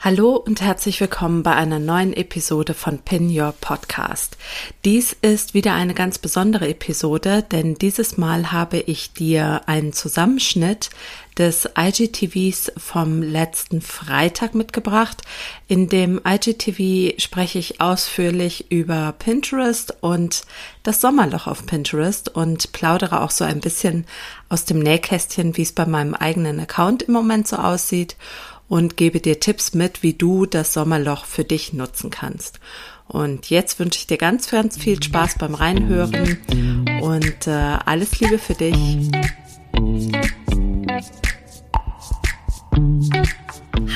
Hallo und herzlich willkommen bei einer neuen Episode von Pin Your Podcast. Dies ist wieder eine ganz besondere Episode, denn dieses Mal habe ich dir einen Zusammenschnitt des IGTVs vom letzten Freitag mitgebracht. In dem IGTV spreche ich ausführlich über Pinterest und das Sommerloch auf Pinterest und plaudere auch so ein bisschen aus dem Nähkästchen, wie es bei meinem eigenen Account im Moment so aussieht und gebe dir Tipps mit, wie du das Sommerloch für dich nutzen kannst. Und jetzt wünsche ich dir ganz, ganz viel Spaß beim Reinhören und äh, alles Liebe für dich.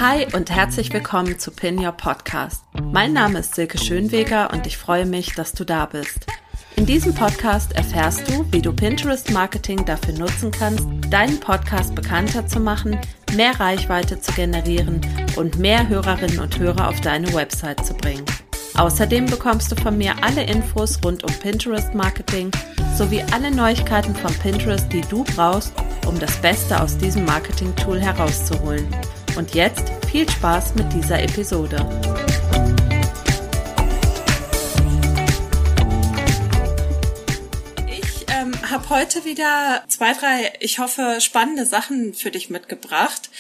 Hi und herzlich willkommen zu Pin Your Podcast. Mein Name ist Silke Schönweger und ich freue mich, dass du da bist. In diesem Podcast erfährst du, wie du Pinterest Marketing dafür nutzen kannst, deinen Podcast bekannter zu machen, mehr Reichweite zu generieren und mehr Hörerinnen und Hörer auf deine Website zu bringen. Außerdem bekommst du von mir alle Infos rund um Pinterest Marketing sowie alle Neuigkeiten von Pinterest, die du brauchst, um das Beste aus diesem Marketing-Tool herauszuholen. Und jetzt viel Spaß mit dieser Episode. Habe heute wieder zwei, drei, ich hoffe, spannende Sachen für dich mitgebracht.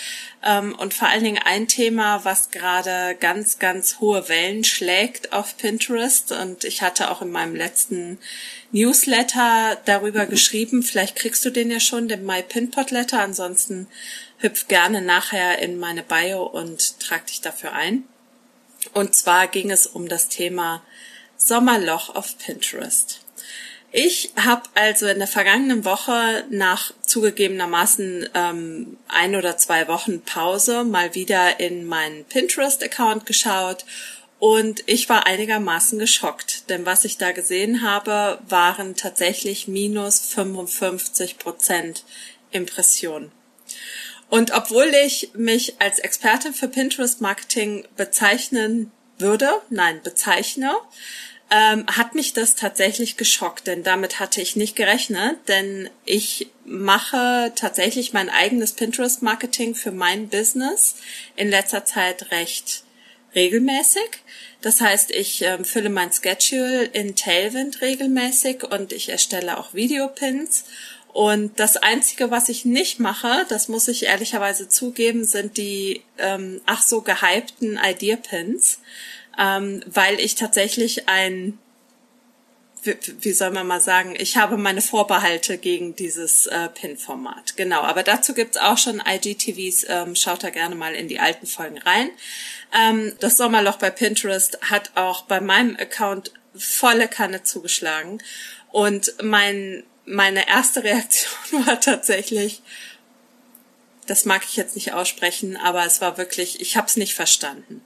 Ähm, und vor allen Dingen ein Thema, was gerade ganz, ganz hohe Wellen schlägt auf Pinterest. Und ich hatte auch in meinem letzten Newsletter darüber geschrieben. Vielleicht kriegst du den ja schon, den My Pinpot Letter. Ansonsten hüpf gerne nachher in meine Bio und trag dich dafür ein. Und zwar ging es um das Thema Sommerloch auf Pinterest. Ich habe also in der vergangenen Woche nach zugegebenermaßen ähm, ein oder zwei Wochen Pause mal wieder in meinen Pinterest-Account geschaut und ich war einigermaßen geschockt, denn was ich da gesehen habe, waren tatsächlich minus 55 Prozent Impressionen. Und obwohl ich mich als Expertin für Pinterest-Marketing bezeichnen würde, nein, bezeichne, ähm, hat mich das tatsächlich geschockt, denn damit hatte ich nicht gerechnet, denn ich mache tatsächlich mein eigenes Pinterest-Marketing für mein Business in letzter Zeit recht regelmäßig. Das heißt, ich äh, fülle mein Schedule in Tailwind regelmäßig und ich erstelle auch Videopins. Und das Einzige, was ich nicht mache, das muss ich ehrlicherweise zugeben, sind die ähm, ach so gehypten Idea-Pins ähm, weil ich tatsächlich ein wie, wie soll man mal sagen, ich habe meine Vorbehalte gegen dieses äh, PIN-Format. Genau, aber dazu gibt's auch schon IGTVs, ähm, schaut da gerne mal in die alten Folgen rein. Ähm, das Sommerloch bei Pinterest hat auch bei meinem Account volle Kanne zugeschlagen. Und mein, meine erste Reaktion war tatsächlich, das mag ich jetzt nicht aussprechen, aber es war wirklich, ich habe es nicht verstanden.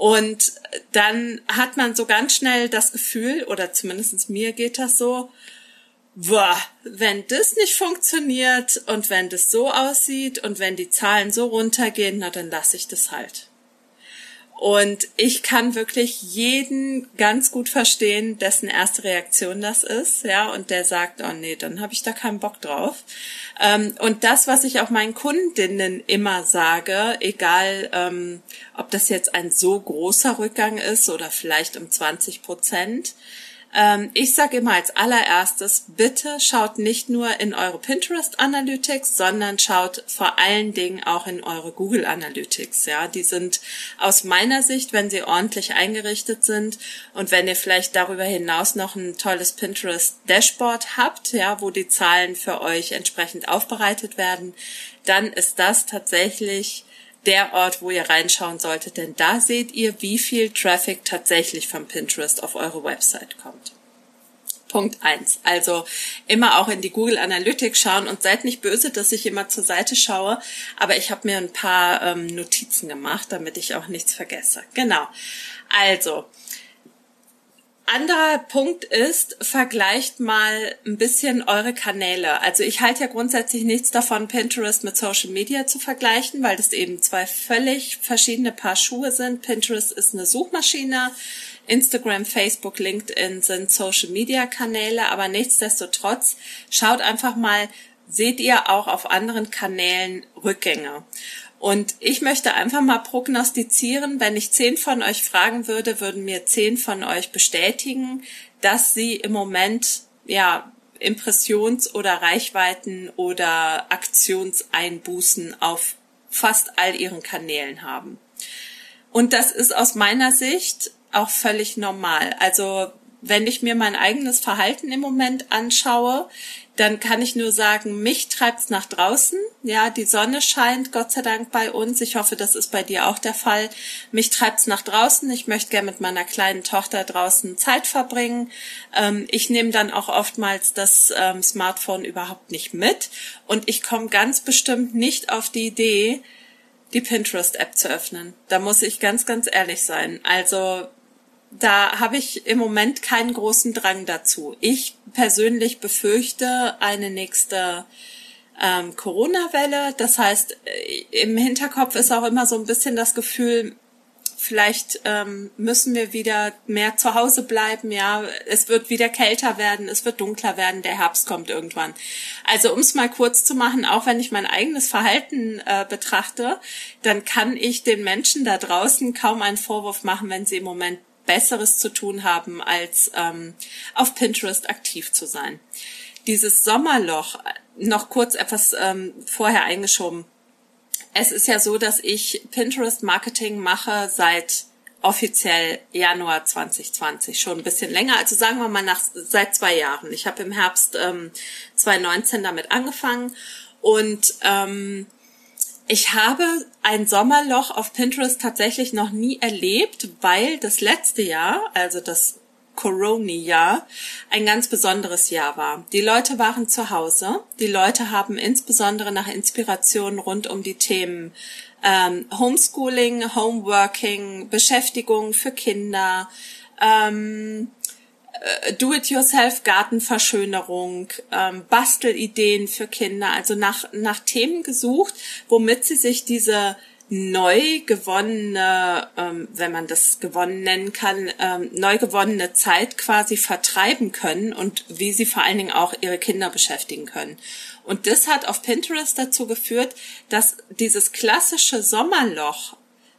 Und dann hat man so ganz schnell das Gefühl, oder zumindest mir geht das so, boah, wenn das nicht funktioniert und wenn das so aussieht und wenn die Zahlen so runtergehen, na dann lasse ich das halt. Und ich kann wirklich jeden ganz gut verstehen, dessen erste Reaktion das ist, ja, und der sagt, oh nee, dann habe ich da keinen Bock drauf. Ähm, und das, was ich auch meinen Kundinnen immer sage, egal ähm, ob das jetzt ein so großer Rückgang ist oder vielleicht um 20 Prozent, ich sage immer als allererstes, bitte schaut nicht nur in eure Pinterest Analytics, sondern schaut vor allen Dingen auch in eure Google Analytics. Ja, die sind aus meiner Sicht, wenn sie ordentlich eingerichtet sind und wenn ihr vielleicht darüber hinaus noch ein tolles Pinterest Dashboard habt, ja, wo die Zahlen für euch entsprechend aufbereitet werden, dann ist das tatsächlich der Ort, wo ihr reinschauen solltet, denn da seht ihr, wie viel Traffic tatsächlich von Pinterest auf eure Website kommt. Punkt eins. Also immer auch in die Google Analytics schauen und seid nicht böse, dass ich immer zur Seite schaue, aber ich habe mir ein paar ähm, Notizen gemacht, damit ich auch nichts vergesse. Genau. Also, anderer Punkt ist, vergleicht mal ein bisschen eure Kanäle. Also ich halte ja grundsätzlich nichts davon, Pinterest mit Social Media zu vergleichen, weil das eben zwei völlig verschiedene Paar Schuhe sind. Pinterest ist eine Suchmaschine. Instagram, Facebook, LinkedIn sind Social Media Kanäle, aber nichtsdestotrotz schaut einfach mal, seht ihr auch auf anderen Kanälen Rückgänge. Und ich möchte einfach mal prognostizieren, wenn ich zehn von euch fragen würde, würden mir zehn von euch bestätigen, dass sie im Moment, ja, Impressions- oder Reichweiten oder Aktionseinbußen auf fast all ihren Kanälen haben. Und das ist aus meiner Sicht auch völlig normal. Also wenn ich mir mein eigenes Verhalten im Moment anschaue, dann kann ich nur sagen, mich treibt's nach draußen. Ja, die Sonne scheint, Gott sei Dank bei uns. Ich hoffe, das ist bei dir auch der Fall. Mich treibt's nach draußen. Ich möchte gerne mit meiner kleinen Tochter draußen Zeit verbringen. Ähm, ich nehme dann auch oftmals das ähm, Smartphone überhaupt nicht mit. Und ich komme ganz bestimmt nicht auf die Idee, die Pinterest-App zu öffnen. Da muss ich ganz, ganz ehrlich sein. Also da habe ich im Moment keinen großen Drang dazu. Ich persönlich befürchte eine nächste ähm, Corona-Welle. Das heißt, äh, im Hinterkopf ist auch immer so ein bisschen das Gefühl, vielleicht ähm, müssen wir wieder mehr zu Hause bleiben. Ja, es wird wieder kälter werden, es wird dunkler werden, der Herbst kommt irgendwann. Also um es mal kurz zu machen, auch wenn ich mein eigenes Verhalten äh, betrachte, dann kann ich den Menschen da draußen kaum einen Vorwurf machen, wenn sie im Moment Besseres zu tun haben, als ähm, auf Pinterest aktiv zu sein. Dieses Sommerloch, noch kurz etwas ähm, vorher eingeschoben. Es ist ja so, dass ich Pinterest Marketing mache seit offiziell Januar 2020, schon ein bisschen länger, also sagen wir mal nach seit zwei Jahren. Ich habe im Herbst ähm, 2019 damit angefangen und ähm, ich habe ein Sommerloch auf Pinterest tatsächlich noch nie erlebt, weil das letzte Jahr, also das Corona-Jahr, ein ganz besonderes Jahr war. Die Leute waren zu Hause. Die Leute haben insbesondere nach Inspiration rund um die Themen ähm, Homeschooling, Homeworking, Beschäftigung für Kinder, ähm, äh, Do-it-yourself Gartenverschönerung, ähm, Bastelideen für Kinder, also nach, nach Themen gesucht, womit sie sich diese neu gewonnene, ähm, wenn man das gewonnen nennen kann, ähm, neu gewonnene Zeit quasi vertreiben können und wie sie vor allen Dingen auch ihre Kinder beschäftigen können. Und das hat auf Pinterest dazu geführt, dass dieses klassische Sommerloch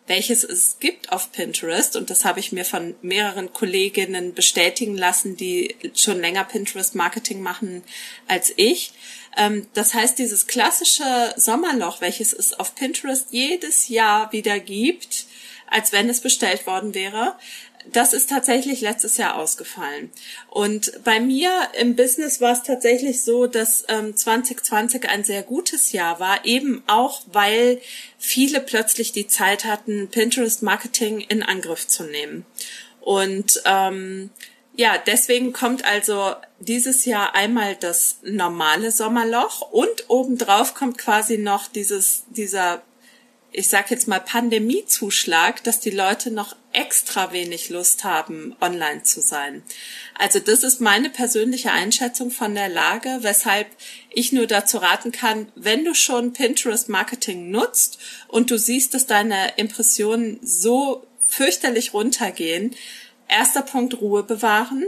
welches es gibt auf Pinterest. Und das habe ich mir von mehreren Kolleginnen bestätigen lassen, die schon länger Pinterest-Marketing machen als ich. Ähm, das heißt, dieses klassische Sommerloch, welches es auf Pinterest jedes Jahr wieder gibt, als wenn es bestellt worden wäre, das ist tatsächlich letztes Jahr ausgefallen. Und bei mir im Business war es tatsächlich so, dass ähm, 2020 ein sehr gutes Jahr war, eben auch, weil viele plötzlich die Zeit hatten, Pinterest Marketing in Angriff zu nehmen. Und ähm, ja, deswegen kommt also dieses Jahr einmal das normale Sommerloch und obendrauf kommt quasi noch dieses, dieser ich sag jetzt mal Pandemiezuschlag, dass die Leute noch extra wenig Lust haben, online zu sein. Also das ist meine persönliche Einschätzung von der Lage, weshalb ich nur dazu raten kann, wenn du schon Pinterest Marketing nutzt und du siehst, dass deine Impressionen so fürchterlich runtergehen, erster Punkt Ruhe bewahren.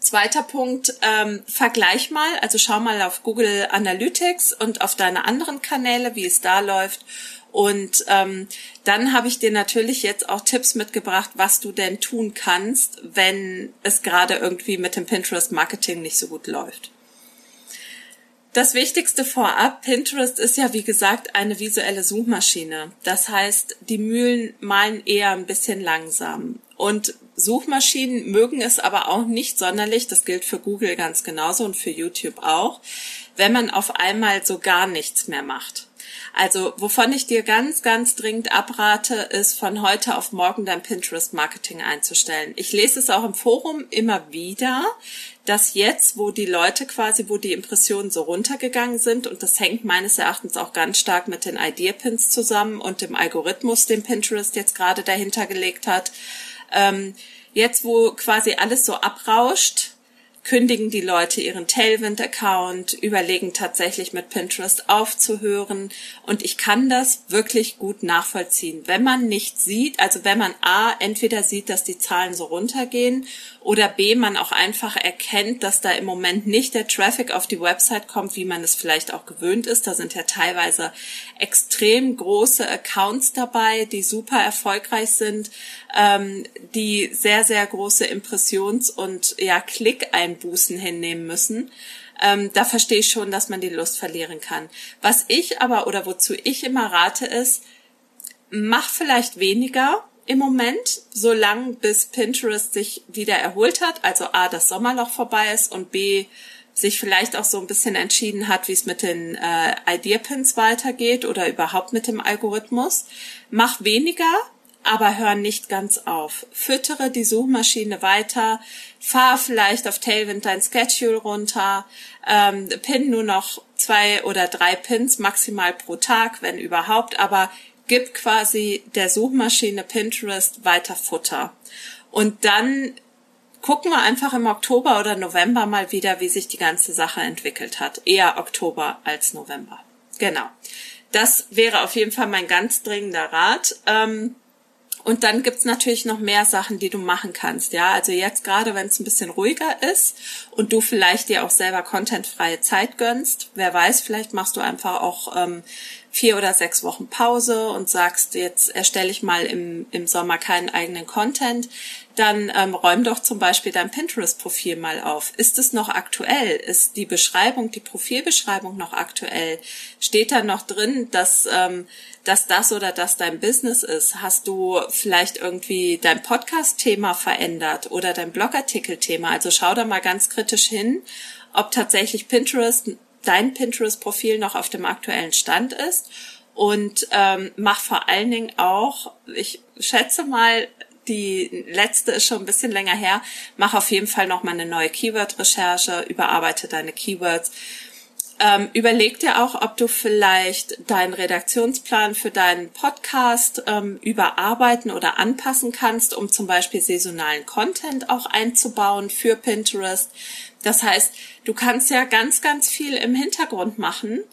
Zweiter Punkt, ähm, vergleich mal, also schau mal auf Google Analytics und auf deine anderen Kanäle, wie es da läuft und ähm, dann habe ich dir natürlich jetzt auch Tipps mitgebracht, was du denn tun kannst, wenn es gerade irgendwie mit dem Pinterest-Marketing nicht so gut läuft. Das Wichtigste vorab, Pinterest ist ja wie gesagt eine visuelle Suchmaschine. Das heißt, die Mühlen malen eher ein bisschen langsam. Und Suchmaschinen mögen es aber auch nicht sonderlich, das gilt für Google ganz genauso und für YouTube auch, wenn man auf einmal so gar nichts mehr macht. Also wovon ich dir ganz, ganz dringend abrate, ist von heute auf morgen dein Pinterest-Marketing einzustellen. Ich lese es auch im Forum immer wieder, dass jetzt, wo die Leute quasi, wo die Impressionen so runtergegangen sind, und das hängt meines Erachtens auch ganz stark mit den Idea-Pins zusammen und dem Algorithmus, den Pinterest jetzt gerade dahinter gelegt hat, ähm, jetzt, wo quasi alles so abrauscht, kündigen die Leute ihren Tailwind-Account, überlegen tatsächlich mit Pinterest aufzuhören. Und ich kann das wirklich gut nachvollziehen. Wenn man nicht sieht, also wenn man A, entweder sieht, dass die Zahlen so runtergehen oder B, man auch einfach erkennt, dass da im Moment nicht der Traffic auf die Website kommt, wie man es vielleicht auch gewöhnt ist. Da sind ja teilweise extrem große Accounts dabei, die super erfolgreich sind, ähm, die sehr, sehr große Impressions- und ja, Klickeinbußen hinnehmen müssen. Ähm, da verstehe ich schon, dass man die Lust verlieren kann. Was ich aber oder wozu ich immer rate ist, mach vielleicht weniger im Moment, solange bis Pinterest sich wieder erholt hat, also A, das Sommerloch vorbei ist und B, sich vielleicht auch so ein bisschen entschieden hat, wie es mit den äh, Idea-Pins weitergeht oder überhaupt mit dem Algorithmus. Mach weniger, aber hör nicht ganz auf. Füttere die Suchmaschine weiter, fahr vielleicht auf Tailwind dein Schedule runter, ähm, pin nur noch zwei oder drei Pins maximal pro Tag, wenn überhaupt, aber gib quasi der Suchmaschine Pinterest weiter Futter. Und dann gucken wir einfach im Oktober oder November mal wieder, wie sich die ganze Sache entwickelt hat. Eher Oktober als November. Genau. Das wäre auf jeden Fall mein ganz dringender Rat. Ähm, und dann gibt's natürlich noch mehr Sachen, die du machen kannst. Ja, also jetzt gerade, wenn es ein bisschen ruhiger ist und du vielleicht dir auch selber contentfreie Zeit gönnst, wer weiß, vielleicht machst du einfach auch ähm, vier oder sechs Wochen Pause und sagst, jetzt erstelle ich mal im, im Sommer keinen eigenen Content, dann ähm, räum doch zum Beispiel dein Pinterest-Profil mal auf. Ist es noch aktuell? Ist die Beschreibung, die Profilbeschreibung noch aktuell? Steht da noch drin, dass, ähm, dass das oder das dein Business ist? Hast du vielleicht irgendwie dein Podcast-Thema verändert oder dein Blogartikel-Thema? Also schau da mal ganz kritisch hin, ob tatsächlich Pinterest, dein Pinterest-Profil noch auf dem aktuellen Stand ist und ähm, mach vor allen Dingen auch, ich schätze mal, die letzte ist schon ein bisschen länger her. Mach auf jeden Fall noch mal eine neue Keyword-Recherche, überarbeite deine Keywords. Ähm, überleg dir auch, ob du vielleicht deinen Redaktionsplan für deinen Podcast ähm, überarbeiten oder anpassen kannst, um zum Beispiel saisonalen Content auch einzubauen für Pinterest. Das heißt, du kannst ja ganz, ganz viel im Hintergrund machen,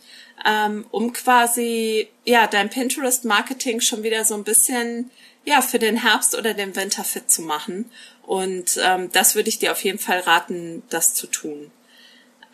ähm, um quasi ja dein Pinterest-Marketing schon wieder so ein bisschen ja, für den Herbst oder den Winter fit zu machen. Und ähm, das würde ich dir auf jeden Fall raten, das zu tun.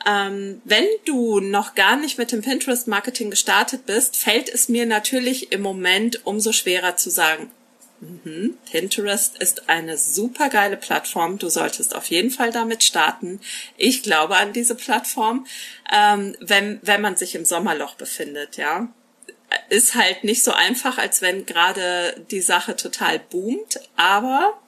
Ähm, wenn du noch gar nicht mit dem Pinterest-Marketing gestartet bist, fällt es mir natürlich im Moment umso schwerer zu sagen, mhm, Pinterest ist eine super geile Plattform. Du solltest auf jeden Fall damit starten. Ich glaube an diese Plattform, ähm, wenn, wenn man sich im Sommerloch befindet, ja ist halt nicht so einfach, als wenn gerade die Sache total boomt. Aber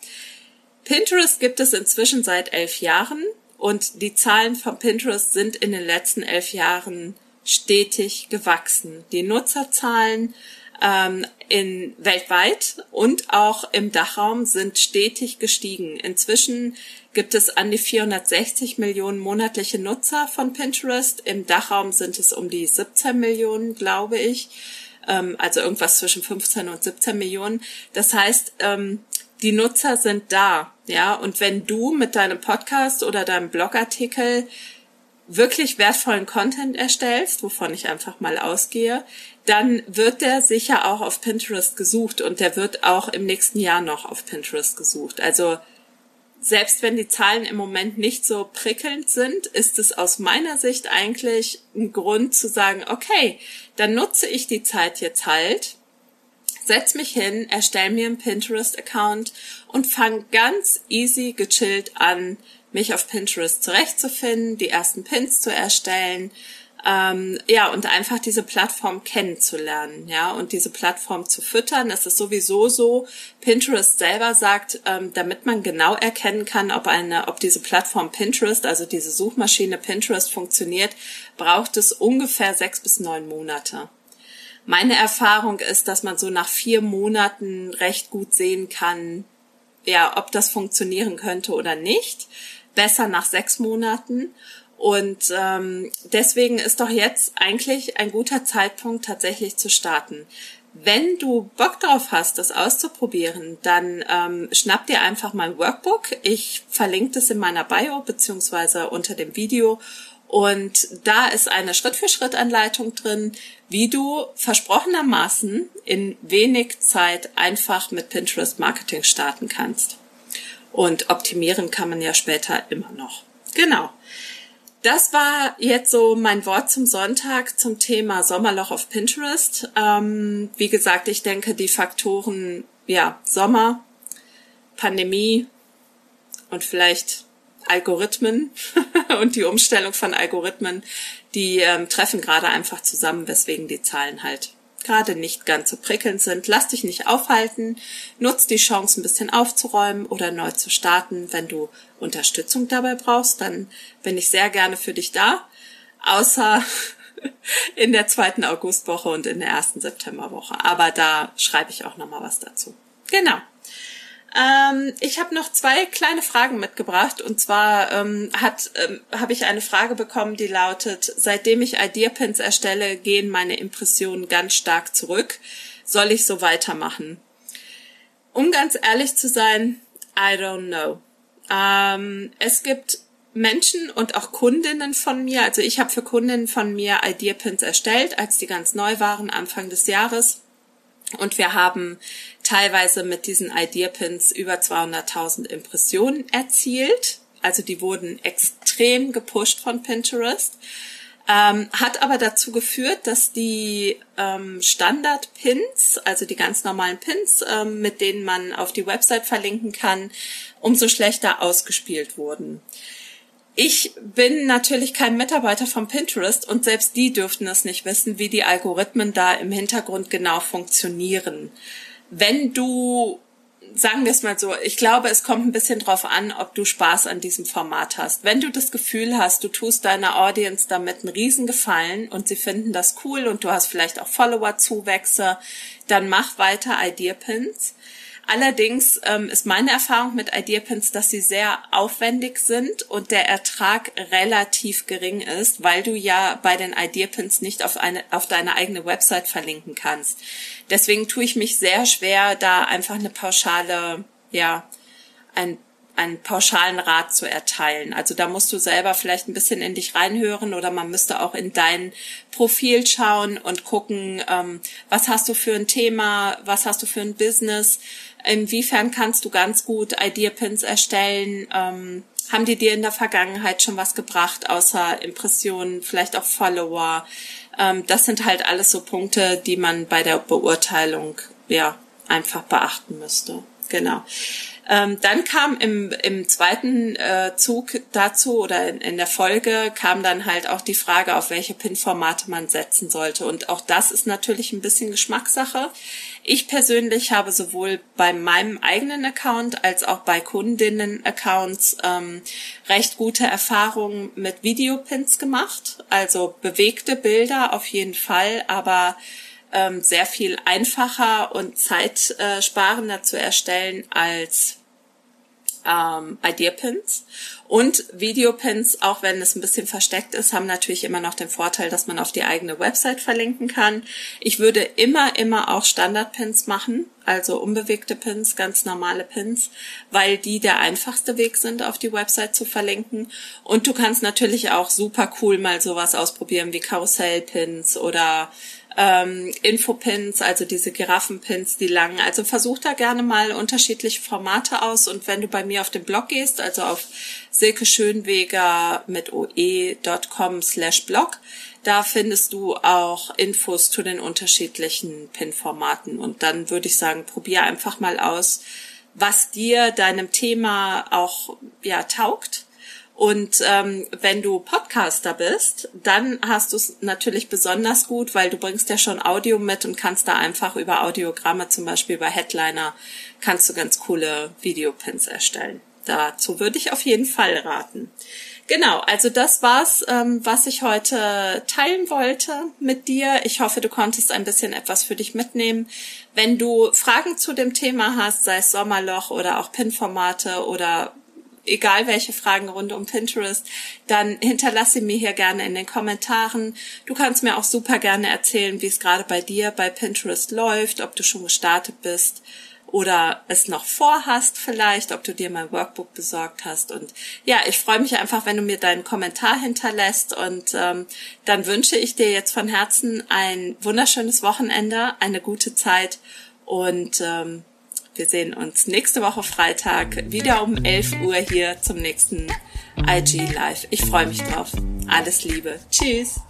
Pinterest gibt es inzwischen seit elf Jahren und die Zahlen von Pinterest sind in den letzten elf Jahren stetig gewachsen. Die Nutzerzahlen ähm, in weltweit und auch im Dachraum sind stetig gestiegen. Inzwischen gibt es an die 460 Millionen monatliche Nutzer von Pinterest. Im Dachraum sind es um die 17 Millionen, glaube ich. Ähm, also irgendwas zwischen 15 und 17 Millionen. Das heißt, ähm, die Nutzer sind da, ja. Und wenn du mit deinem Podcast oder deinem Blogartikel wirklich wertvollen Content erstellst, wovon ich einfach mal ausgehe, dann wird der sicher auch auf Pinterest gesucht und der wird auch im nächsten Jahr noch auf Pinterest gesucht. Also selbst wenn die Zahlen im Moment nicht so prickelnd sind, ist es aus meiner Sicht eigentlich ein Grund zu sagen, okay, dann nutze ich die Zeit jetzt halt, setz mich hin, erstell mir einen Pinterest-Account und fang ganz easy gechillt an, mich auf Pinterest zurechtzufinden, die ersten Pins zu erstellen, ähm, ja, und einfach diese Plattform kennenzulernen, ja, und diese Plattform zu füttern. Es ist sowieso so, Pinterest selber sagt, ähm, damit man genau erkennen kann, ob eine, ob diese Plattform Pinterest, also diese Suchmaschine Pinterest funktioniert, braucht es ungefähr sechs bis neun Monate. Meine Erfahrung ist, dass man so nach vier Monaten recht gut sehen kann, ja, ob das funktionieren könnte oder nicht. Besser nach sechs Monaten. Und ähm, deswegen ist doch jetzt eigentlich ein guter Zeitpunkt, tatsächlich zu starten. Wenn du Bock drauf hast, das auszuprobieren, dann ähm, schnapp dir einfach mein Workbook. Ich verlinke das in meiner Bio beziehungsweise unter dem Video. Und da ist eine Schritt-für-Schritt-Anleitung drin, wie du versprochenermaßen in wenig Zeit einfach mit Pinterest Marketing starten kannst. Und optimieren kann man ja später immer noch. Genau. Das war jetzt so mein Wort zum Sonntag zum Thema Sommerloch auf Pinterest. Ähm, wie gesagt, ich denke, die Faktoren, ja, Sommer, Pandemie und vielleicht Algorithmen und die Umstellung von Algorithmen, die ähm, treffen gerade einfach zusammen, weswegen die Zahlen halt gerade nicht ganz so prickelnd sind. Lass dich nicht aufhalten, nutz die Chance, ein bisschen aufzuräumen oder neu zu starten. Wenn du Unterstützung dabei brauchst, dann bin ich sehr gerne für dich da. Außer in der zweiten Augustwoche und in der ersten Septemberwoche. Aber da schreibe ich auch nochmal was dazu. Genau. Ähm, ich habe noch zwei kleine Fragen mitgebracht und zwar ähm, hat ähm, habe ich eine Frage bekommen, die lautet: Seitdem ich Ideapins erstelle, gehen meine Impressionen ganz stark zurück. Soll ich so weitermachen? Um ganz ehrlich zu sein, I don't know. Ähm, es gibt Menschen und auch Kundinnen von mir, also ich habe für Kundinnen von mir Ideapins erstellt, als die ganz neu waren, Anfang des Jahres. Und wir haben teilweise mit diesen Ideapins über 200.000 Impressionen erzielt. Also die wurden extrem gepusht von Pinterest. Ähm, hat aber dazu geführt, dass die ähm, Standard-Pins, also die ganz normalen Pins, ähm, mit denen man auf die Website verlinken kann, umso schlechter ausgespielt wurden. Ich bin natürlich kein Mitarbeiter von Pinterest und selbst die dürften es nicht wissen, wie die Algorithmen da im Hintergrund genau funktionieren. Wenn du sagen wir es mal so, ich glaube, es kommt ein bisschen drauf an, ob du Spaß an diesem Format hast. Wenn du das Gefühl hast, du tust deiner Audience damit einen Riesengefallen und sie finden das cool und du hast vielleicht auch Follower-Zuwächse, dann mach weiter Ideapins. Allerdings ähm, ist meine Erfahrung mit Ideapins, dass sie sehr aufwendig sind und der Ertrag relativ gering ist, weil du ja bei den Ideapins nicht auf, eine, auf deine eigene Website verlinken kannst. Deswegen tue ich mich sehr schwer, da einfach eine pauschale, ja, ein einen pauschalen Rat zu erteilen. Also da musst du selber vielleicht ein bisschen in dich reinhören oder man müsste auch in dein Profil schauen und gucken, ähm, was hast du für ein Thema, was hast du für ein Business, inwiefern kannst du ganz gut Ideapins erstellen, ähm, haben die dir in der Vergangenheit schon was gebracht, außer Impressionen, vielleicht auch Follower. Ähm, das sind halt alles so Punkte, die man bei der Beurteilung ja einfach beachten müsste. Genau. Ähm, dann kam im, im zweiten äh, Zug dazu oder in, in der Folge kam dann halt auch die Frage, auf welche PIN-Formate man setzen sollte. Und auch das ist natürlich ein bisschen Geschmackssache. Ich persönlich habe sowohl bei meinem eigenen Account als auch bei Kundinnen-Accounts ähm, recht gute Erfahrungen mit Videopins gemacht. Also bewegte Bilder auf jeden Fall, aber ähm, sehr viel einfacher und zeitsparender zu erstellen als ähm, Ideapins. Und Videopins, auch wenn es ein bisschen versteckt ist, haben natürlich immer noch den Vorteil, dass man auf die eigene Website verlinken kann. Ich würde immer, immer auch Standardpins machen, also unbewegte Pins, ganz normale Pins, weil die der einfachste Weg sind, auf die Website zu verlinken. Und du kannst natürlich auch super cool mal sowas ausprobieren wie Karussellpins oder ähm, Infopins, also diese Giraffenpins, die langen. Also versuch da gerne mal unterschiedliche Formate aus. Und wenn du bei mir auf den Blog gehst, also auf Silke Schönweger mit oe.com slash blog, da findest du auch Infos zu den unterschiedlichen Pin-Formaten. Und dann würde ich sagen, probier einfach mal aus, was dir deinem Thema auch ja taugt und ähm, wenn du Podcaster bist, dann hast du es natürlich besonders gut, weil du bringst ja schon Audio mit und kannst da einfach über Audiogramme, zum Beispiel über Headliner, kannst du ganz coole Videopins erstellen. Dazu würde ich auf jeden Fall raten. Genau, also das war's, ähm, was ich heute teilen wollte mit dir. Ich hoffe, du konntest ein bisschen etwas für dich mitnehmen. Wenn du Fragen zu dem Thema hast, sei es Sommerloch oder auch Pin-Formate oder egal welche Fragen rund um Pinterest, dann hinterlasse mir hier gerne in den Kommentaren. Du kannst mir auch super gerne erzählen, wie es gerade bei dir bei Pinterest läuft, ob du schon gestartet bist oder es noch vorhast vielleicht, ob du dir mein Workbook besorgt hast. Und ja, ich freue mich einfach, wenn du mir deinen Kommentar hinterlässt. Und ähm, dann wünsche ich dir jetzt von Herzen ein wunderschönes Wochenende, eine gute Zeit und ähm, wir sehen uns nächste Woche Freitag wieder um 11 Uhr hier zum nächsten IG Live. Ich freue mich drauf. Alles Liebe. Tschüss.